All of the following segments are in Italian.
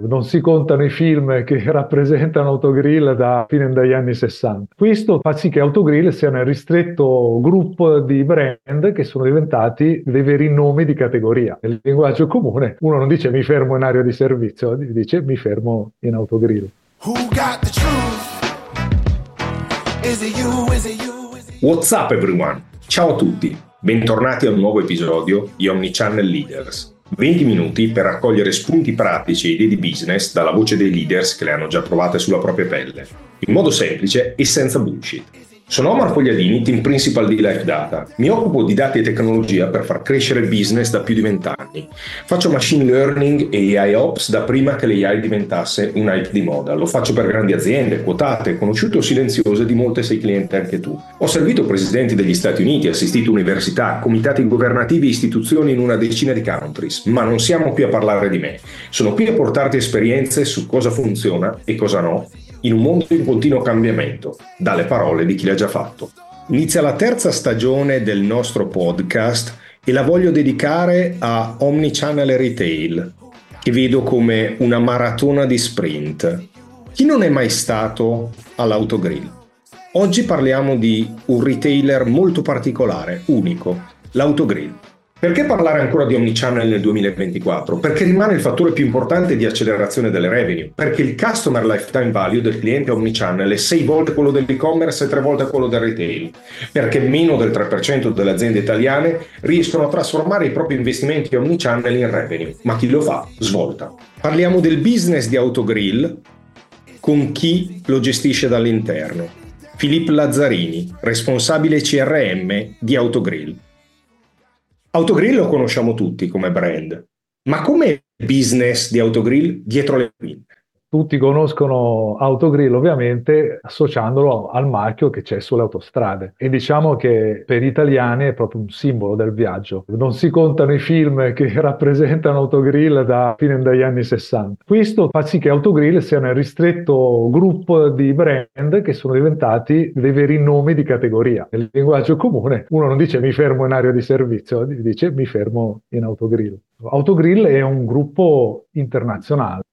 Non si contano i film che rappresentano Autogrill da fine degli anni 60. Questo fa sì che Autogrill sia un ristretto gruppo di brand che sono diventati dei veri nomi di categoria. Nel linguaggio comune uno non dice mi fermo in area di servizio, dice mi fermo in Autogrill. What's up everyone? Ciao a tutti, bentornati a un nuovo episodio di Omnichannel Leaders. 20 minuti per raccogliere spunti pratici e idee di business dalla voce dei leaders che le hanno già provate sulla propria pelle, in modo semplice e senza bullshit. Sono Omar Fogliadini, team principal di Life Data. Mi occupo di dati e tecnologia per far crescere il business da più di vent'anni. Faccio machine learning e AI ops da prima che l'AI diventasse un hype di moda. Lo faccio per grandi aziende, quotate, conosciute o silenziose di molte sei clienti anche tu. Ho servito presidenti degli Stati Uniti, assistito università, comitati governativi e istituzioni in una decina di countries, ma non siamo qui a parlare di me. Sono qui a portarti esperienze su cosa funziona e cosa no in un mondo in continuo cambiamento, dalle parole di chi l'ha già fatto. Inizia la terza stagione del nostro podcast e la voglio dedicare a Omnichannel Retail, che vedo come una maratona di sprint. Chi non è mai stato all'autogrill? Oggi parliamo di un retailer molto particolare, unico, l'autogrill. Perché parlare ancora di omnichannel nel 2024? Perché rimane il fattore più importante di accelerazione delle revenue, perché il customer lifetime value del cliente omnichannel è 6 volte quello dell'e-commerce e 3 volte quello del retail, perché meno del 3% delle aziende italiane riescono a trasformare i propri investimenti omnichannel in revenue, ma chi lo fa svolta. Parliamo del business di Autogrill con chi lo gestisce dall'interno. Filippo Lazzarini, responsabile CRM di Autogrill. Autogrill lo conosciamo tutti come brand, ma come business di Autogrill dietro le quinte? Tutti conoscono Autogrill ovviamente associandolo al marchio che c'è sulle autostrade e diciamo che per gli italiani è proprio un simbolo del viaggio. Non si contano i film che rappresentano Autogrill da fine degli anni 60. Questo fa sì che Autogrill sia un ristretto gruppo di brand che sono diventati dei veri nomi di categoria. Nel linguaggio comune uno non dice mi fermo in area di servizio, dice mi fermo in Autogrill. Autogrill è un gruppo internazionale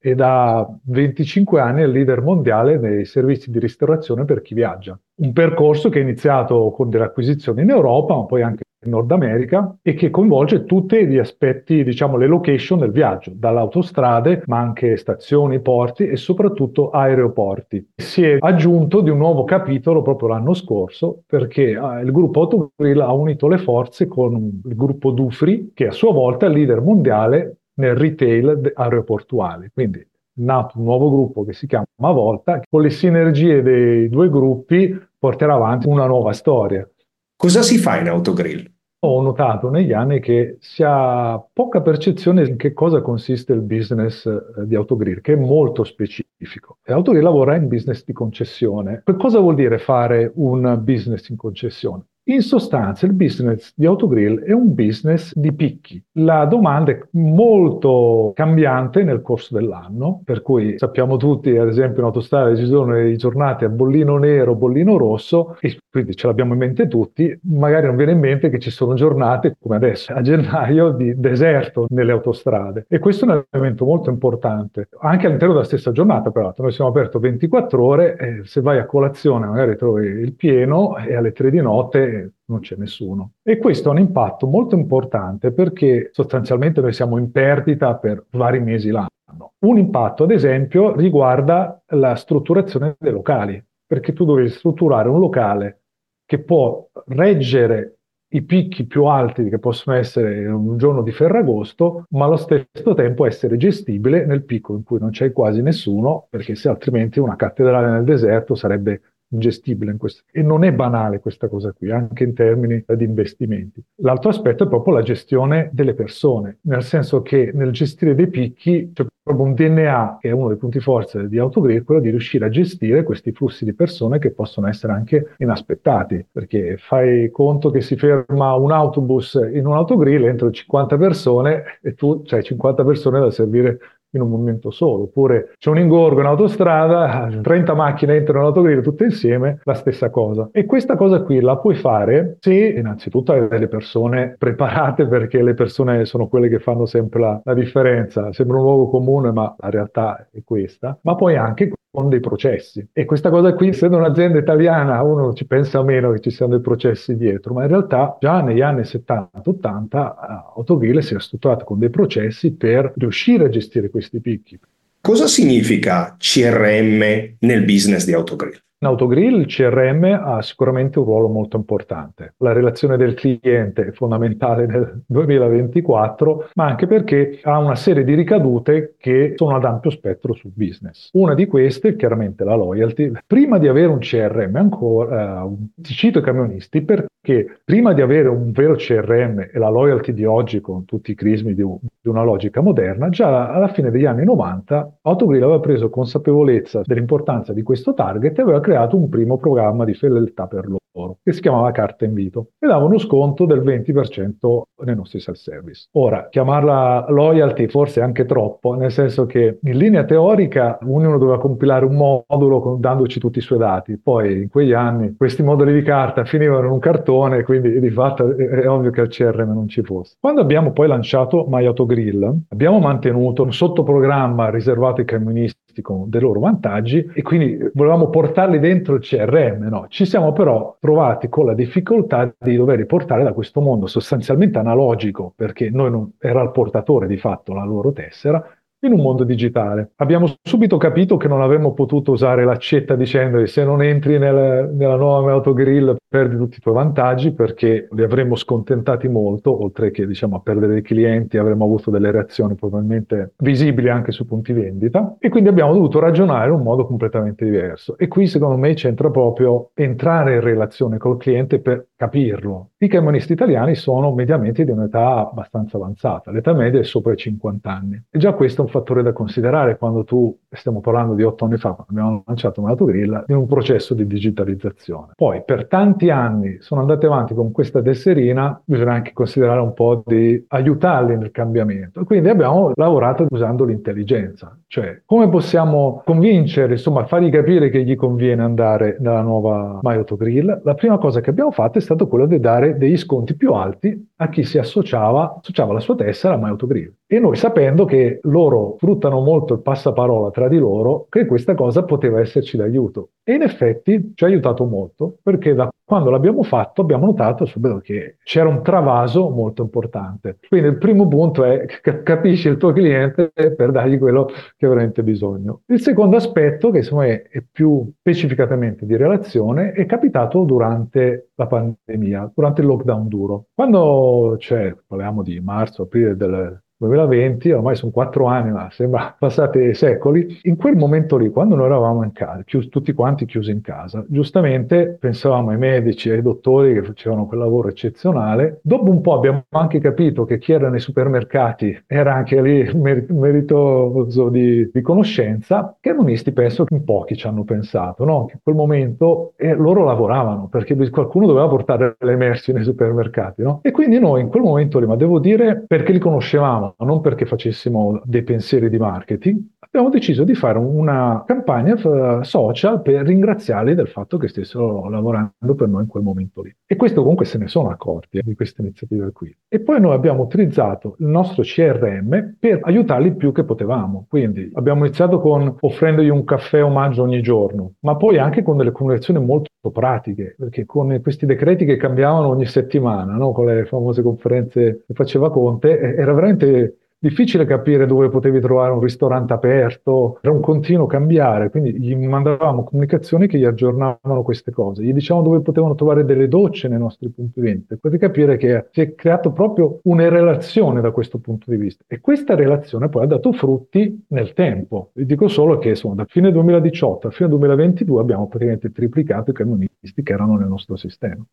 e da 25 anni è il leader mondiale nei servizi di ristorazione per chi viaggia. Un percorso che è iniziato con delle acquisizioni in Europa, ma poi anche in Nord America e che coinvolge tutti gli aspetti, diciamo, le location del viaggio, dall'autostrade, ma anche stazioni, porti e soprattutto aeroporti. Si è aggiunto di un nuovo capitolo proprio l'anno scorso perché eh, il gruppo Autogrill ha unito le forze con il gruppo Dufri, che a sua volta è leader mondiale nel retail aeroportuale. Quindi nato un nuovo gruppo che si chiama Volta, con le sinergie dei due gruppi porterà avanti una nuova storia. Cosa si fa in Autogrill? Ho notato negli anni che si ha poca percezione in che cosa consiste il business eh, di Autogrill, che è molto specifico. E Autogrill lavora in business di concessione. Che cosa vuol dire fare un business in concessione? In sostanza il business di Autogrill è un business di picchi. La domanda è molto cambiante nel corso dell'anno, per cui sappiamo tutti, ad esempio in autostrada ci sono le giornate a bollino nero, bollino rosso, e quindi ce l'abbiamo in mente tutti, magari non viene in mente che ci sono giornate come adesso, a gennaio, di deserto nelle autostrade. E questo è un elemento molto importante, anche all'interno della stessa giornata, peraltro. Noi siamo aperti 24 ore, se vai a colazione magari trovi il pieno e alle 3 di notte non c'è nessuno. E questo ha un impatto molto importante perché sostanzialmente noi siamo in perdita per vari mesi l'anno. Un impatto, ad esempio, riguarda la strutturazione dei locali, perché tu devi strutturare un locale che può reggere i picchi più alti che possono essere un giorno di Ferragosto, ma allo stesso tempo essere gestibile nel picco in cui non c'è quasi nessuno, perché se altrimenti una cattedrale nel deserto sarebbe ingestibile in questo. E non è banale questa cosa qui, anche in termini di investimenti. L'altro aspetto è proprio la gestione delle persone, nel senso che nel gestire dei picchi c'è proprio un DNA, che è uno dei punti forza di Autogrid, quello di riuscire a gestire questi flussi di persone che possono essere anche inaspettati, perché fai conto che si ferma un autobus in un autogrill, entrano 50 persone e tu hai 50 persone da servire in un momento solo, oppure c'è un ingorgo in autostrada, 30 macchine entrano in autogrill tutte insieme, la stessa cosa. E questa cosa qui la puoi fare se innanzitutto hai delle persone preparate perché le persone sono quelle che fanno sempre la, la differenza, sembra un luogo comune ma la realtà è questa, ma poi anche con dei processi. E questa cosa qui, essendo un'azienda italiana, uno ci pensa meno che ci siano dei processi dietro, ma in realtà già negli anni 70-80 Autogrill si è strutturato con dei processi per riuscire a gestire questi picchi. Cosa significa CRM nel business di Autogrill? In Autogrill il CRM ha sicuramente un ruolo molto importante. La relazione del cliente è fondamentale nel 2024, ma anche perché ha una serie di ricadute che sono ad ampio spettro sul business. Una di queste è chiaramente la loyalty. Prima di avere un CRM ancora, uh, ti cito i camionisti perché prima di avere un vero CRM e la loyalty di oggi con tutti i crismi di, di una logica moderna, già alla fine degli anni 90 Autogrill aveva preso consapevolezza dell'importanza di questo target e aveva creato un primo programma di fedeltà per loro, che si chiamava Carta Invito, e dava uno sconto del 20% nei nostri self-service. Ora, chiamarla loyalty forse è anche troppo, nel senso che in linea teorica ognuno doveva compilare un modulo dandoci tutti i suoi dati, poi in quegli anni questi moduli di carta finivano in un cartone, quindi di fatto è ovvio che al CRM non ci fosse. Quando abbiamo poi lanciato MyAutoGrill, abbiamo mantenuto un sottoprogramma riservato ai camionisti con dei loro vantaggi e quindi volevamo portarli dentro il CRM. No? Ci siamo però trovati con la difficoltà di dover riportare da questo mondo sostanzialmente analogico, perché noi non, era il portatore di fatto la loro tessera, in un mondo digitale. Abbiamo subito capito che non avremmo potuto usare l'accetta dicendo se non entri nel, nella nuova autogrill perdi tutti i tuoi vantaggi perché li avremmo scontentati molto, oltre che diciamo, a perdere dei clienti avremmo avuto delle reazioni probabilmente visibili anche sui punti vendita e quindi abbiamo dovuto ragionare in un modo completamente diverso. E qui secondo me c'entra proprio entrare in relazione col cliente per capirlo. I camionisti italiani sono mediamente di un'età abbastanza avanzata, l'età media è sopra i 50 anni. E già questo è un fattore da considerare quando tu, stiamo parlando di otto anni fa, quando abbiamo lanciato Grill, in un processo di digitalizzazione. Poi per tanti anni sono andati avanti con questa tesserina, bisogna anche considerare un po' di aiutarli nel cambiamento. Quindi abbiamo lavorato usando l'intelligenza, cioè come possiamo convincere, insomma, fargli capire che gli conviene andare nella nuova My Grill. La prima cosa che abbiamo fatto è stato quello di dare degli sconti più alti a chi si associava, associava la sua tessera a My Autogrill. E noi sapendo che loro fruttano molto il passaparola tra di loro, che questa cosa poteva esserci d'aiuto. E in effetti ci ha aiutato molto, perché da quando l'abbiamo fatto abbiamo notato subito che c'era un travaso molto importante. Quindi il primo punto è capisci il tuo cliente per dargli quello che ha veramente bisogno. Il secondo aspetto, che insomma è, è più specificatamente di relazione, è capitato durante la pandemia, durante il lockdown duro. Quando c'è, parliamo di marzo, aprile del 2020, ormai sono quattro anni, ma sembra passati secoli. In quel momento lì, quando noi eravamo in casa, chiusi, tutti quanti chiusi in casa, giustamente pensavamo ai medici, ai dottori che facevano quel lavoro eccezionale. Dopo un po' abbiamo anche capito che chi era nei supermercati era anche lì meritoso di, di conoscenza, che comunisti penso che in pochi ci hanno pensato, no? che in quel momento eh, loro lavoravano perché qualcuno doveva portare le merci nei supermercati. No? E quindi noi in quel momento lì, ma devo dire perché li conoscevamo, non perché facessimo dei pensieri di marketing, abbiamo deciso di fare una campagna eh, social per ringraziarli del fatto che stessero lavorando per noi in quel momento lì. E questo comunque se ne sono accorti eh, di questa iniziativa qui. E poi noi abbiamo utilizzato il nostro CRM per aiutarli più che potevamo. Quindi abbiamo iniziato con offrendogli un caffè omaggio ogni giorno, ma poi anche con delle comunicazioni molto pratiche, perché con questi decreti che cambiavano ogni settimana, no? con le famose conferenze che faceva Conte, era veramente difficile capire dove potevi trovare un ristorante aperto, era un continuo cambiare, quindi gli mandavamo comunicazioni che gli aggiornavano queste cose, gli dicevamo dove potevano trovare delle docce nei nostri punti vendita, potete capire che si è creato proprio una relazione da questo punto di vista e questa relazione poi ha dato frutti nel tempo. Vi dico solo che insomma, da fine 2018 a fine 2022 abbiamo praticamente triplicato i camionisti che erano nel nostro sistema.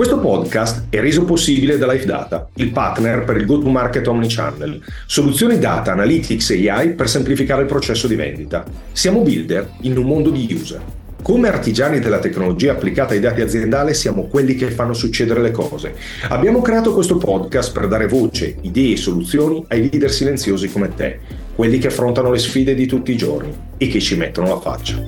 Questo podcast è reso possibile da LifeData, il partner per il go-to-market omnichannel, soluzioni data, analytics e AI per semplificare il processo di vendita. Siamo builder in un mondo di user. Come artigiani della tecnologia applicata ai dati aziendali siamo quelli che fanno succedere le cose. Abbiamo creato questo podcast per dare voce, idee e soluzioni ai leader silenziosi come te, quelli che affrontano le sfide di tutti i giorni e che ci mettono la faccia.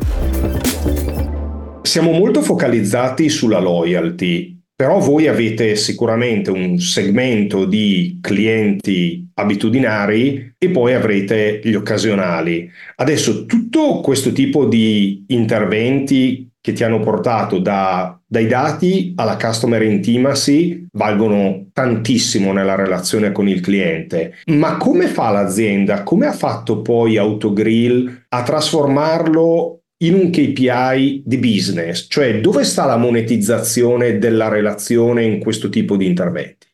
Siamo molto focalizzati sulla loyalty però voi avete sicuramente un segmento di clienti abitudinari e poi avrete gli occasionali. Adesso tutto questo tipo di interventi che ti hanno portato da, dai dati alla customer intimacy valgono tantissimo nella relazione con il cliente. Ma come fa l'azienda? Come ha fatto poi Autogrill a trasformarlo in un KPI di business, cioè dove sta la monetizzazione della relazione in questo tipo di interventi?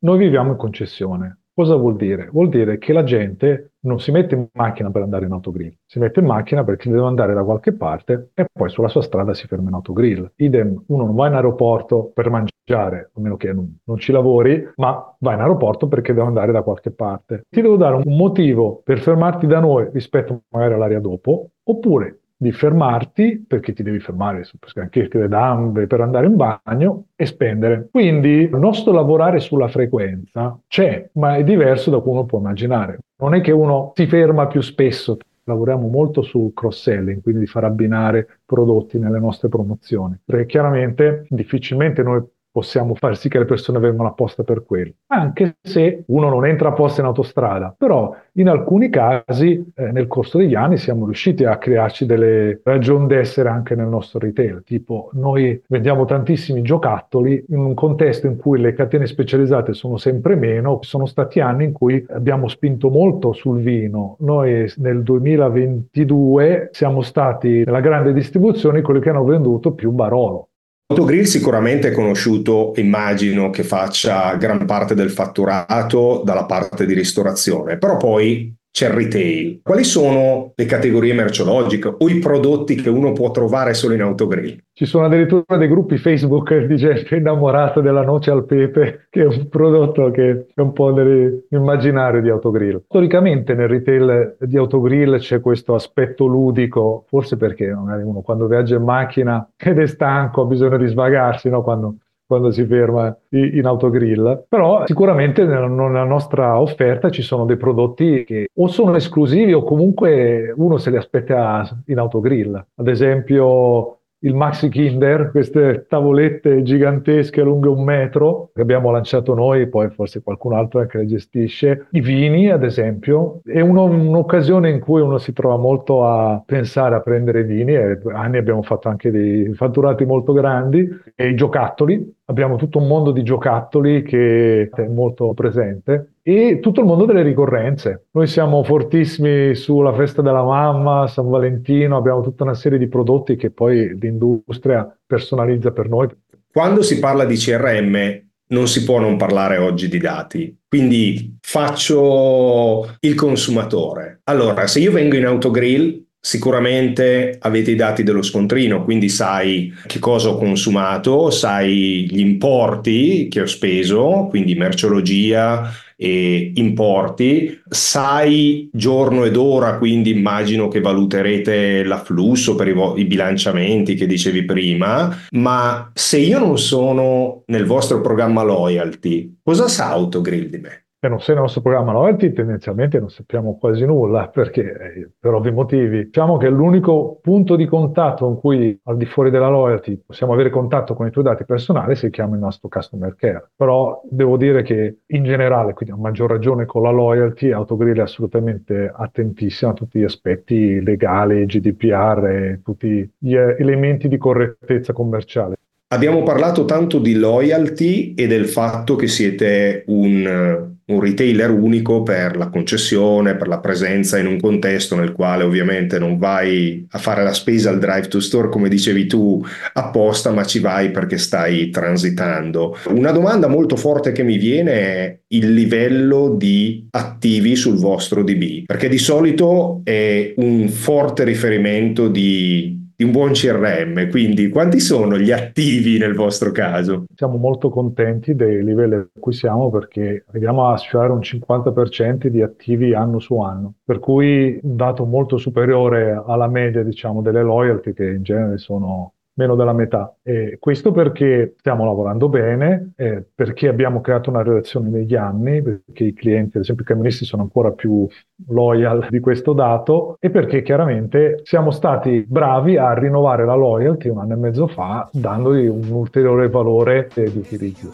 Noi viviamo in concessione. Cosa vuol dire? Vuol dire che la gente non si mette in macchina per andare in autogrill, si mette in macchina perché deve andare da qualche parte e poi sulla sua strada si ferma in autogrill. Idem, uno non va in aeroporto per mangiare, a meno che non, non ci lavori, ma va in aeroporto perché deve andare da qualche parte. Ti devo dare un motivo per fermarti da noi rispetto magari all'area dopo, oppure di fermarti, perché ti devi fermare anche le gambe per andare in bagno e spendere. Quindi il nostro lavorare sulla frequenza c'è, ma è diverso da come uno può immaginare. Non è che uno si ferma più spesso, lavoriamo molto sul cross-selling, quindi di far abbinare prodotti nelle nostre promozioni, perché chiaramente difficilmente noi possiamo far sì che le persone vengano apposta per quello, anche se uno non entra apposta in autostrada, però in alcuni casi eh, nel corso degli anni siamo riusciti a crearci delle ragioni d'essere anche nel nostro retail, tipo noi vendiamo tantissimi giocattoli in un contesto in cui le catene specializzate sono sempre meno, sono stati anni in cui abbiamo spinto molto sul vino, noi nel 2022 siamo stati nella grande distribuzione quelli che hanno venduto più Barolo, Autogrill sicuramente è conosciuto, immagino che faccia gran parte del fatturato dalla parte di ristorazione, però poi c'è il retail. Quali sono le categorie merceologiche o i prodotti che uno può trovare solo in autogrill? Ci sono addirittura dei gruppi Facebook di gente innamorata della noce al pepe, che è un prodotto che è un po' nell'immaginario di autogrill. Storicamente nel retail di autogrill c'è questo aspetto ludico, forse perché magari uno quando viaggia in macchina ed è stanco ha bisogno di svagarsi, no? quando quando si ferma in autogrill, però sicuramente nella nostra offerta ci sono dei prodotti che o sono esclusivi o comunque uno se li aspetta in autogrill. Ad esempio il Maxi Kinder, queste tavolette gigantesche lunghe un metro che abbiamo lanciato noi, poi forse qualcun altro anche le gestisce. I vini, ad esempio, è uno, un'occasione in cui uno si trova molto a pensare a prendere vini e anni abbiamo fatto anche dei fatturati molto grandi e i giocattoli. Abbiamo tutto un mondo di giocattoli che è molto presente e tutto il mondo delle ricorrenze. Noi siamo fortissimi sulla festa della mamma, San Valentino, abbiamo tutta una serie di prodotti che poi l'industria personalizza per noi. Quando si parla di CRM non si può non parlare oggi di dati. Quindi faccio il consumatore. Allora, se io vengo in autogrill Sicuramente avete i dati dello scontrino, quindi sai che cosa ho consumato, sai gli importi che ho speso, quindi merceologia e importi, sai giorno ed ora, quindi immagino che valuterete l'afflusso per i, vo- i bilanciamenti che dicevi prima, ma se io non sono nel vostro programma loyalty, cosa sa Autogrill di me? E non sei nel nostro programma loyalty, tendenzialmente non sappiamo quasi nulla, perché eh, per ovvi motivi. Diciamo che l'unico punto di contatto con cui al di fuori della loyalty possiamo avere contatto con i tuoi dati personali si chiama il nostro customer care. Però devo dire che in generale, quindi a maggior ragione con la loyalty, Autogrill è assolutamente attentissima a tutti gli aspetti legali, GDPR e tutti gli eh, elementi di correttezza commerciale. Abbiamo parlato tanto di loyalty e del fatto che siete un un retailer unico per la concessione, per la presenza in un contesto nel quale ovviamente non vai a fare la spesa al drive to store come dicevi tu apposta, ma ci vai perché stai transitando. Una domanda molto forte che mi viene è il livello di attivi sul vostro DB, perché di solito è un forte riferimento di un buon CRM, quindi quanti sono gli attivi nel vostro caso? Siamo molto contenti dei livelli a cui siamo perché arriviamo a sfiorare un 50% di attivi anno su anno, per cui un dato molto superiore alla media diciamo delle loyalty che in genere sono meno della metà. E questo perché stiamo lavorando bene, eh, perché abbiamo creato una relazione negli anni, perché i clienti, ad esempio i camionisti, sono ancora più loyal di questo dato e perché chiaramente siamo stati bravi a rinnovare la loyalty un anno e mezzo fa, dandogli un ulteriore valore di utilizzo.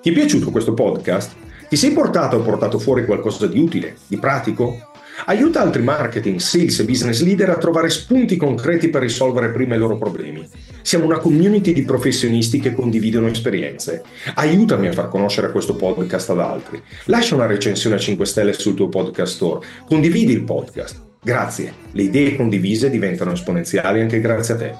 Ti è piaciuto questo podcast? Ti sei portato o portato fuori qualcosa di utile, di pratico? Aiuta altri marketing, sales e business leader a trovare spunti concreti per risolvere prima i loro problemi. Siamo una community di professionisti che condividono esperienze. Aiutami a far conoscere questo podcast ad altri. Lascia una recensione a 5 stelle sul tuo podcast store. Condividi il podcast. Grazie. Le idee condivise diventano esponenziali anche grazie a te.